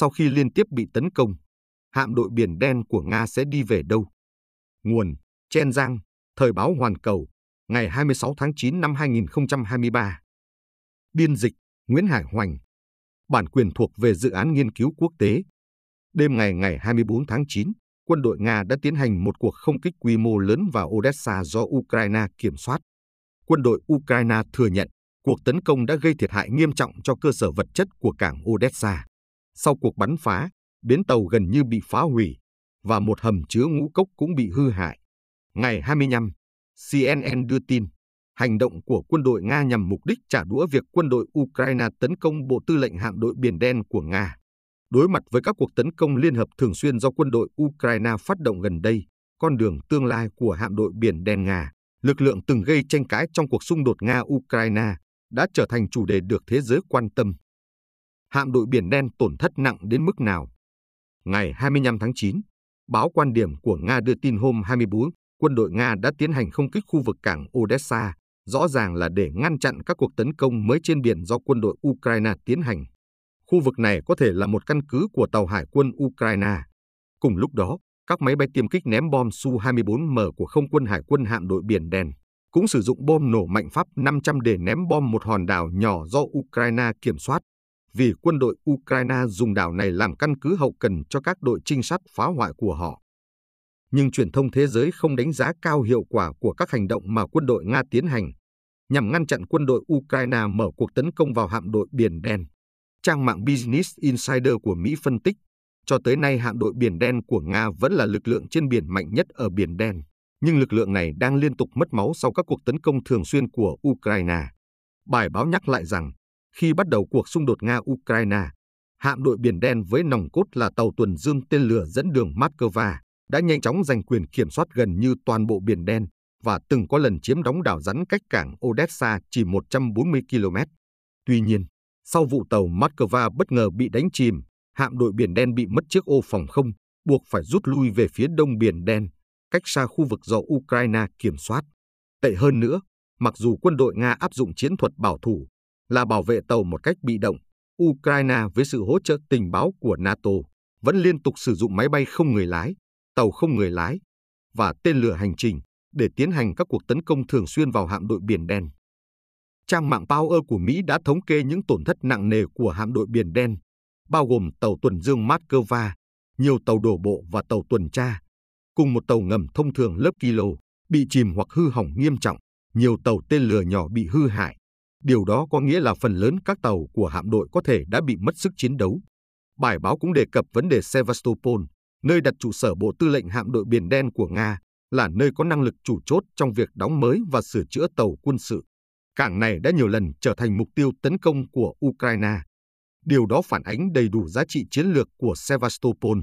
sau khi liên tiếp bị tấn công, hạm đội Biển Đen của Nga sẽ đi về đâu? Nguồn Chen Giang, Thời báo Hoàn Cầu, ngày 26 tháng 9 năm 2023. Biên dịch Nguyễn Hải Hoành. Bản quyền thuộc về dự án nghiên cứu quốc tế. Đêm ngày ngày 24 tháng 9, quân đội Nga đã tiến hành một cuộc không kích quy mô lớn vào Odessa do Ukraine kiểm soát. Quân đội Ukraine thừa nhận cuộc tấn công đã gây thiệt hại nghiêm trọng cho cơ sở vật chất của cảng Odessa. Sau cuộc bắn phá, bến tàu gần như bị phá hủy và một hầm chứa ngũ cốc cũng bị hư hại. Ngày 25, CNN đưa tin, hành động của quân đội Nga nhằm mục đích trả đũa việc quân đội Ukraine tấn công Bộ Tư lệnh Hạm đội Biển Đen của Nga. Đối mặt với các cuộc tấn công liên hợp thường xuyên do quân đội Ukraine phát động gần đây, con đường tương lai của hạm đội Biển Đen Nga, lực lượng từng gây tranh cãi trong cuộc xung đột Nga-Ukraine, đã trở thành chủ đề được thế giới quan tâm. Hạm đội Biển Đen tổn thất nặng đến mức nào? Ngày 25 tháng 9, báo quan điểm của Nga đưa tin hôm 24, quân đội Nga đã tiến hành không kích khu vực cảng Odessa, rõ ràng là để ngăn chặn các cuộc tấn công mới trên biển do quân đội Ukraine tiến hành. Khu vực này có thể là một căn cứ của tàu hải quân Ukraine. Cùng lúc đó, các máy bay tiêm kích ném bom Su-24M của không quân hải quân hạm đội Biển Đen cũng sử dụng bom nổ mạnh Pháp 500 để ném bom một hòn đảo nhỏ do Ukraine kiểm soát, vì quân đội Ukraine dùng đảo này làm căn cứ hậu cần cho các đội trinh sát phá hoại của họ. Nhưng truyền thông thế giới không đánh giá cao hiệu quả của các hành động mà quân đội Nga tiến hành nhằm ngăn chặn quân đội Ukraine mở cuộc tấn công vào hạm đội Biển Đen. Trang mạng Business Insider của Mỹ phân tích, cho tới nay hạm đội Biển Đen của Nga vẫn là lực lượng trên biển mạnh nhất ở Biển Đen, nhưng lực lượng này đang liên tục mất máu sau các cuộc tấn công thường xuyên của Ukraine. Bài báo nhắc lại rằng, khi bắt đầu cuộc xung đột Nga-Ukraine, hạm đội Biển Đen với nòng cốt là tàu tuần dương tên lửa dẫn đường Moscow đã nhanh chóng giành quyền kiểm soát gần như toàn bộ Biển Đen và từng có lần chiếm đóng đảo rắn cách cảng Odessa chỉ 140 km. Tuy nhiên, sau vụ tàu Moscow bất ngờ bị đánh chìm, hạm đội Biển Đen bị mất chiếc ô phòng không, buộc phải rút lui về phía đông Biển Đen, cách xa khu vực do Ukraine kiểm soát. Tệ hơn nữa, mặc dù quân đội Nga áp dụng chiến thuật bảo thủ, là bảo vệ tàu một cách bị động, Ukraine với sự hỗ trợ tình báo của NATO vẫn liên tục sử dụng máy bay không người lái, tàu không người lái và tên lửa hành trình để tiến hành các cuộc tấn công thường xuyên vào hạm đội Biển Đen. Trang mạng Power của Mỹ đã thống kê những tổn thất nặng nề của hạm đội Biển Đen, bao gồm tàu tuần dương Moscow, nhiều tàu đổ bộ và tàu tuần tra, cùng một tàu ngầm thông thường lớp kilo bị chìm hoặc hư hỏng nghiêm trọng, nhiều tàu tên lửa nhỏ bị hư hại. Điều đó có nghĩa là phần lớn các tàu của hạm đội có thể đã bị mất sức chiến đấu. Bài báo cũng đề cập vấn đề Sevastopol, nơi đặt trụ sở Bộ Tư lệnh Hạm đội Biển Đen của Nga, là nơi có năng lực chủ chốt trong việc đóng mới và sửa chữa tàu quân sự. Cảng này đã nhiều lần trở thành mục tiêu tấn công của Ukraine. Điều đó phản ánh đầy đủ giá trị chiến lược của Sevastopol.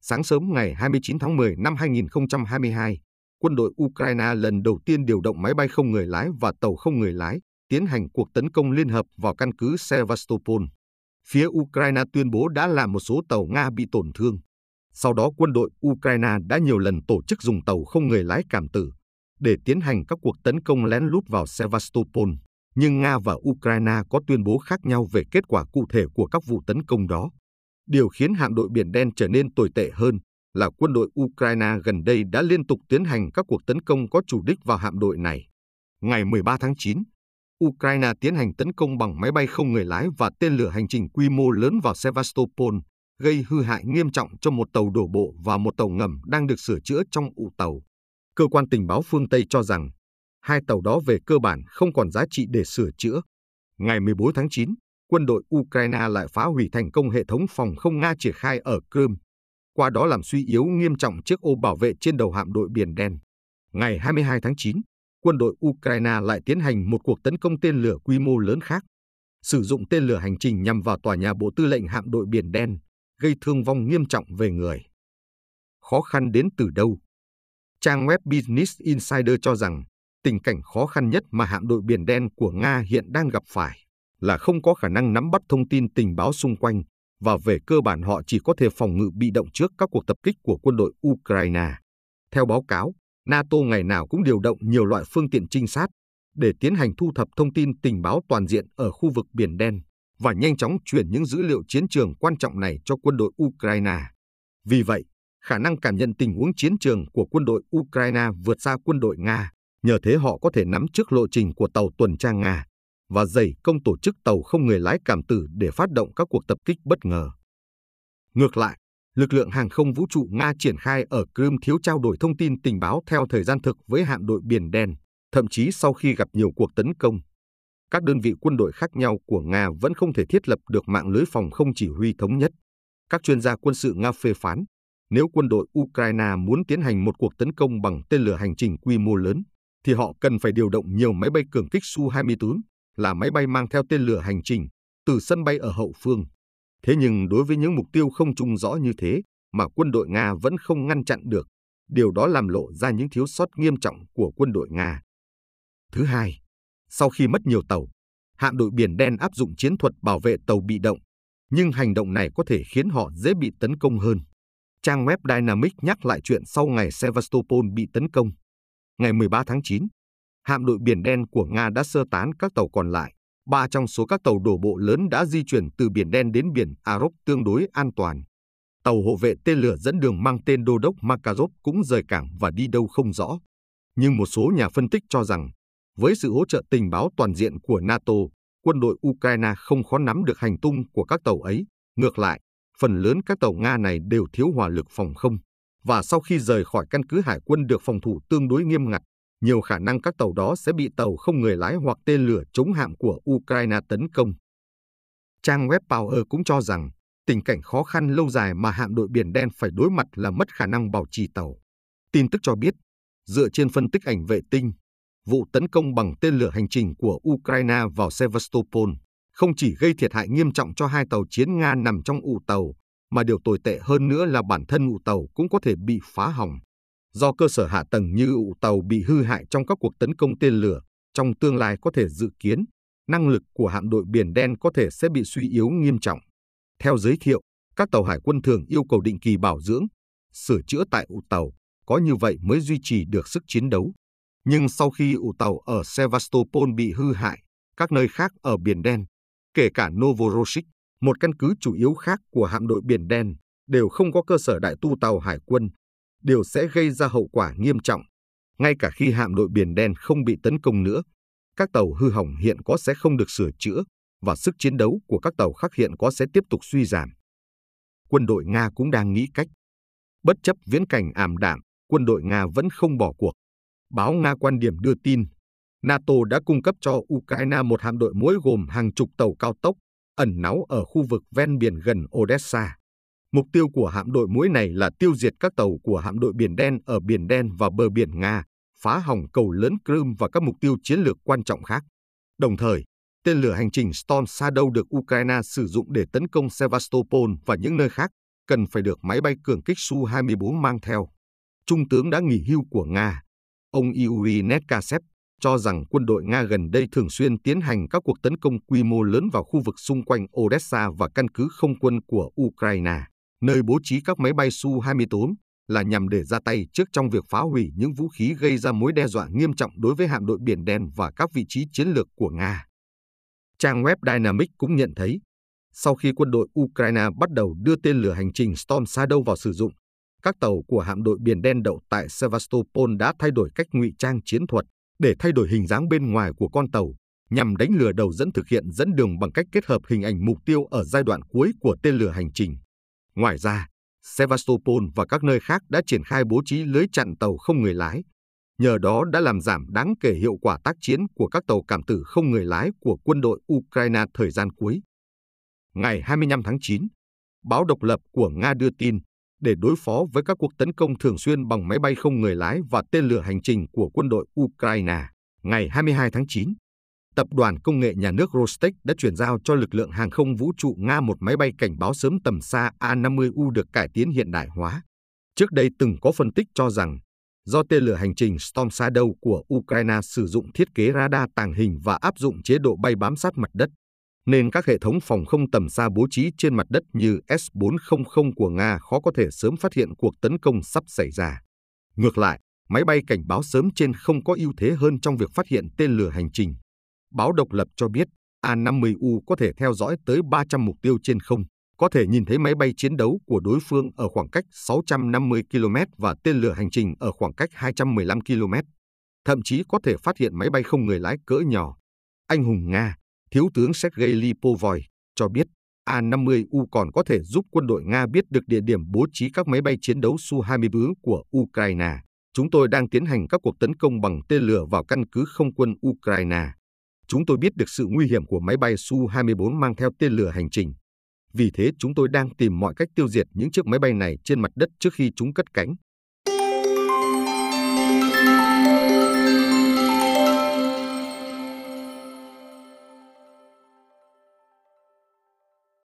Sáng sớm ngày 29 tháng 10 năm 2022, quân đội Ukraine lần đầu tiên điều động máy bay không người lái và tàu không người lái tiến hành cuộc tấn công liên hợp vào căn cứ Sevastopol. Phía Ukraine tuyên bố đã làm một số tàu Nga bị tổn thương. Sau đó quân đội Ukraine đã nhiều lần tổ chức dùng tàu không người lái cảm tử để tiến hành các cuộc tấn công lén lút vào Sevastopol. Nhưng Nga và Ukraine có tuyên bố khác nhau về kết quả cụ thể của các vụ tấn công đó. Điều khiến hạm đội Biển Đen trở nên tồi tệ hơn là quân đội Ukraine gần đây đã liên tục tiến hành các cuộc tấn công có chủ đích vào hạm đội này. Ngày 13 tháng 9, Ukraine tiến hành tấn công bằng máy bay không người lái và tên lửa hành trình quy mô lớn vào Sevastopol, gây hư hại nghiêm trọng cho một tàu đổ bộ và một tàu ngầm đang được sửa chữa trong ụ tàu. Cơ quan tình báo phương Tây cho rằng hai tàu đó về cơ bản không còn giá trị để sửa chữa. Ngày 14 tháng 9, quân đội Ukraine lại phá hủy thành công hệ thống phòng không Nga triển khai ở Crimea, qua đó làm suy yếu nghiêm trọng chiếc ô bảo vệ trên đầu hạm đội Biển Đen. Ngày 22 tháng 9, quân đội Ukraine lại tiến hành một cuộc tấn công tên lửa quy mô lớn khác, sử dụng tên lửa hành trình nhằm vào tòa nhà Bộ Tư lệnh hạm đội Biển Đen, gây thương vong nghiêm trọng về người. Khó khăn đến từ đâu? Trang web Business Insider cho rằng tình cảnh khó khăn nhất mà hạm đội Biển Đen của Nga hiện đang gặp phải là không có khả năng nắm bắt thông tin tình báo xung quanh và về cơ bản họ chỉ có thể phòng ngự bị động trước các cuộc tập kích của quân đội Ukraine. Theo báo cáo, NATO ngày nào cũng điều động nhiều loại phương tiện trinh sát để tiến hành thu thập thông tin tình báo toàn diện ở khu vực Biển Đen và nhanh chóng chuyển những dữ liệu chiến trường quan trọng này cho quân đội Ukraine. Vì vậy, khả năng cảm nhận tình huống chiến trường của quân đội Ukraine vượt xa quân đội Nga, nhờ thế họ có thể nắm trước lộ trình của tàu tuần tra Nga và dày công tổ chức tàu không người lái cảm tử để phát động các cuộc tập kích bất ngờ. Ngược lại, lực lượng hàng không vũ trụ Nga triển khai ở Crimea thiếu trao đổi thông tin tình báo theo thời gian thực với hạm đội Biển Đen, thậm chí sau khi gặp nhiều cuộc tấn công. Các đơn vị quân đội khác nhau của Nga vẫn không thể thiết lập được mạng lưới phòng không chỉ huy thống nhất. Các chuyên gia quân sự Nga phê phán, nếu quân đội Ukraine muốn tiến hành một cuộc tấn công bằng tên lửa hành trình quy mô lớn, thì họ cần phải điều động nhiều máy bay cường kích Su-24, là máy bay mang theo tên lửa hành trình, từ sân bay ở hậu phương. Thế nhưng đối với những mục tiêu không trung rõ như thế mà quân đội Nga vẫn không ngăn chặn được, điều đó làm lộ ra những thiếu sót nghiêm trọng của quân đội Nga. Thứ hai, sau khi mất nhiều tàu, hạm đội Biển Đen áp dụng chiến thuật bảo vệ tàu bị động, nhưng hành động này có thể khiến họ dễ bị tấn công hơn. Trang web Dynamic nhắc lại chuyện sau ngày Sevastopol bị tấn công. Ngày 13 tháng 9, hạm đội Biển Đen của Nga đã sơ tán các tàu còn lại. Ba trong số các tàu đổ bộ lớn đã di chuyển từ Biển Đen đến Biển Arop tương đối an toàn. Tàu hộ vệ tên lửa dẫn đường mang tên Đô đốc Makarov cũng rời cảng và đi đâu không rõ. Nhưng một số nhà phân tích cho rằng, với sự hỗ trợ tình báo toàn diện của NATO, quân đội Ukraine không khó nắm được hành tung của các tàu ấy. Ngược lại, phần lớn các tàu Nga này đều thiếu hỏa lực phòng không. Và sau khi rời khỏi căn cứ hải quân được phòng thủ tương đối nghiêm ngặt, nhiều khả năng các tàu đó sẽ bị tàu không người lái hoặc tên lửa chống hạm của Ukraine tấn công. Trang web Power cũng cho rằng, tình cảnh khó khăn lâu dài mà hạm đội Biển Đen phải đối mặt là mất khả năng bảo trì tàu. Tin tức cho biết, dựa trên phân tích ảnh vệ tinh, vụ tấn công bằng tên lửa hành trình của Ukraine vào Sevastopol không chỉ gây thiệt hại nghiêm trọng cho hai tàu chiến Nga nằm trong ụ tàu, mà điều tồi tệ hơn nữa là bản thân ụ tàu cũng có thể bị phá hỏng. Do cơ sở hạ tầng như ụ tàu bị hư hại trong các cuộc tấn công tên lửa, trong tương lai có thể dự kiến, năng lực của hạm đội Biển Đen có thể sẽ bị suy yếu nghiêm trọng. Theo giới thiệu, các tàu hải quân thường yêu cầu định kỳ bảo dưỡng, sửa chữa tại ụ tàu, có như vậy mới duy trì được sức chiến đấu. Nhưng sau khi ụ tàu ở Sevastopol bị hư hại, các nơi khác ở Biển Đen, kể cả Novorossiysk, một căn cứ chủ yếu khác của hạm đội Biển Đen, đều không có cơ sở đại tu tàu hải quân, điều sẽ gây ra hậu quả nghiêm trọng. Ngay cả khi hạm đội Biển Đen không bị tấn công nữa, các tàu hư hỏng hiện có sẽ không được sửa chữa và sức chiến đấu của các tàu khác hiện có sẽ tiếp tục suy giảm. Quân đội Nga cũng đang nghĩ cách. Bất chấp viễn cảnh ảm đạm, quân đội Nga vẫn không bỏ cuộc. Báo Nga quan điểm đưa tin, NATO đã cung cấp cho Ukraine một hạm đội muối gồm hàng chục tàu cao tốc, ẩn náu ở khu vực ven biển gần Odessa. Mục tiêu của hạm đội muối này là tiêu diệt các tàu của hạm đội Biển Đen ở Biển Đen và bờ biển Nga, phá hỏng cầu lớn Crimea và các mục tiêu chiến lược quan trọng khác. Đồng thời, tên lửa hành trình Storm Shadow được Ukraine sử dụng để tấn công Sevastopol và những nơi khác, cần phải được máy bay cường kích Su-24 mang theo. Trung tướng đã nghỉ hưu của Nga, ông Yuri Netkasev, cho rằng quân đội Nga gần đây thường xuyên tiến hành các cuộc tấn công quy mô lớn vào khu vực xung quanh Odessa và căn cứ không quân của Ukraine nơi bố trí các máy bay Su-24 là nhằm để ra tay trước trong việc phá hủy những vũ khí gây ra mối đe dọa nghiêm trọng đối với hạm đội Biển Đen và các vị trí chiến lược của Nga. Trang web Dynamic cũng nhận thấy, sau khi quân đội Ukraine bắt đầu đưa tên lửa hành trình Storm Shadow vào sử dụng, các tàu của hạm đội Biển Đen đậu tại Sevastopol đã thay đổi cách ngụy trang chiến thuật để thay đổi hình dáng bên ngoài của con tàu, nhằm đánh lừa đầu dẫn thực hiện dẫn đường bằng cách kết hợp hình ảnh mục tiêu ở giai đoạn cuối của tên lửa hành trình. Ngoài ra, Sevastopol và các nơi khác đã triển khai bố trí lưới chặn tàu không người lái. Nhờ đó đã làm giảm đáng kể hiệu quả tác chiến của các tàu cảm tử không người lái của quân đội Ukraine thời gian cuối. Ngày 25 tháng 9, báo độc lập của Nga đưa tin, để đối phó với các cuộc tấn công thường xuyên bằng máy bay không người lái và tên lửa hành trình của quân đội Ukraine, ngày 22 tháng 9, Tập đoàn Công nghệ Nhà nước Rostec đã chuyển giao cho lực lượng hàng không vũ trụ Nga một máy bay cảnh báo sớm tầm xa A-50U được cải tiến hiện đại hóa. Trước đây từng có phân tích cho rằng, do tên lửa hành trình Storm Shadow của Ukraine sử dụng thiết kế radar tàng hình và áp dụng chế độ bay bám sát mặt đất, nên các hệ thống phòng không tầm xa bố trí trên mặt đất như S-400 của Nga khó có thể sớm phát hiện cuộc tấn công sắp xảy ra. Ngược lại, máy bay cảnh báo sớm trên không có ưu thế hơn trong việc phát hiện tên lửa hành trình. Báo độc lập cho biết, A-50U có thể theo dõi tới 300 mục tiêu trên không, có thể nhìn thấy máy bay chiến đấu của đối phương ở khoảng cách 650 km và tên lửa hành trình ở khoảng cách 215 km. Thậm chí có thể phát hiện máy bay không người lái cỡ nhỏ. Anh hùng Nga, Thiếu tướng Sergei Lipovoy, cho biết A-50U còn có thể giúp quân đội Nga biết được địa điểm bố trí các máy bay chiến đấu Su-24 của Ukraine. Chúng tôi đang tiến hành các cuộc tấn công bằng tên lửa vào căn cứ không quân Ukraine. Chúng tôi biết được sự nguy hiểm của máy bay Su-24 mang theo tên lửa hành trình. Vì thế, chúng tôi đang tìm mọi cách tiêu diệt những chiếc máy bay này trên mặt đất trước khi chúng cất cánh.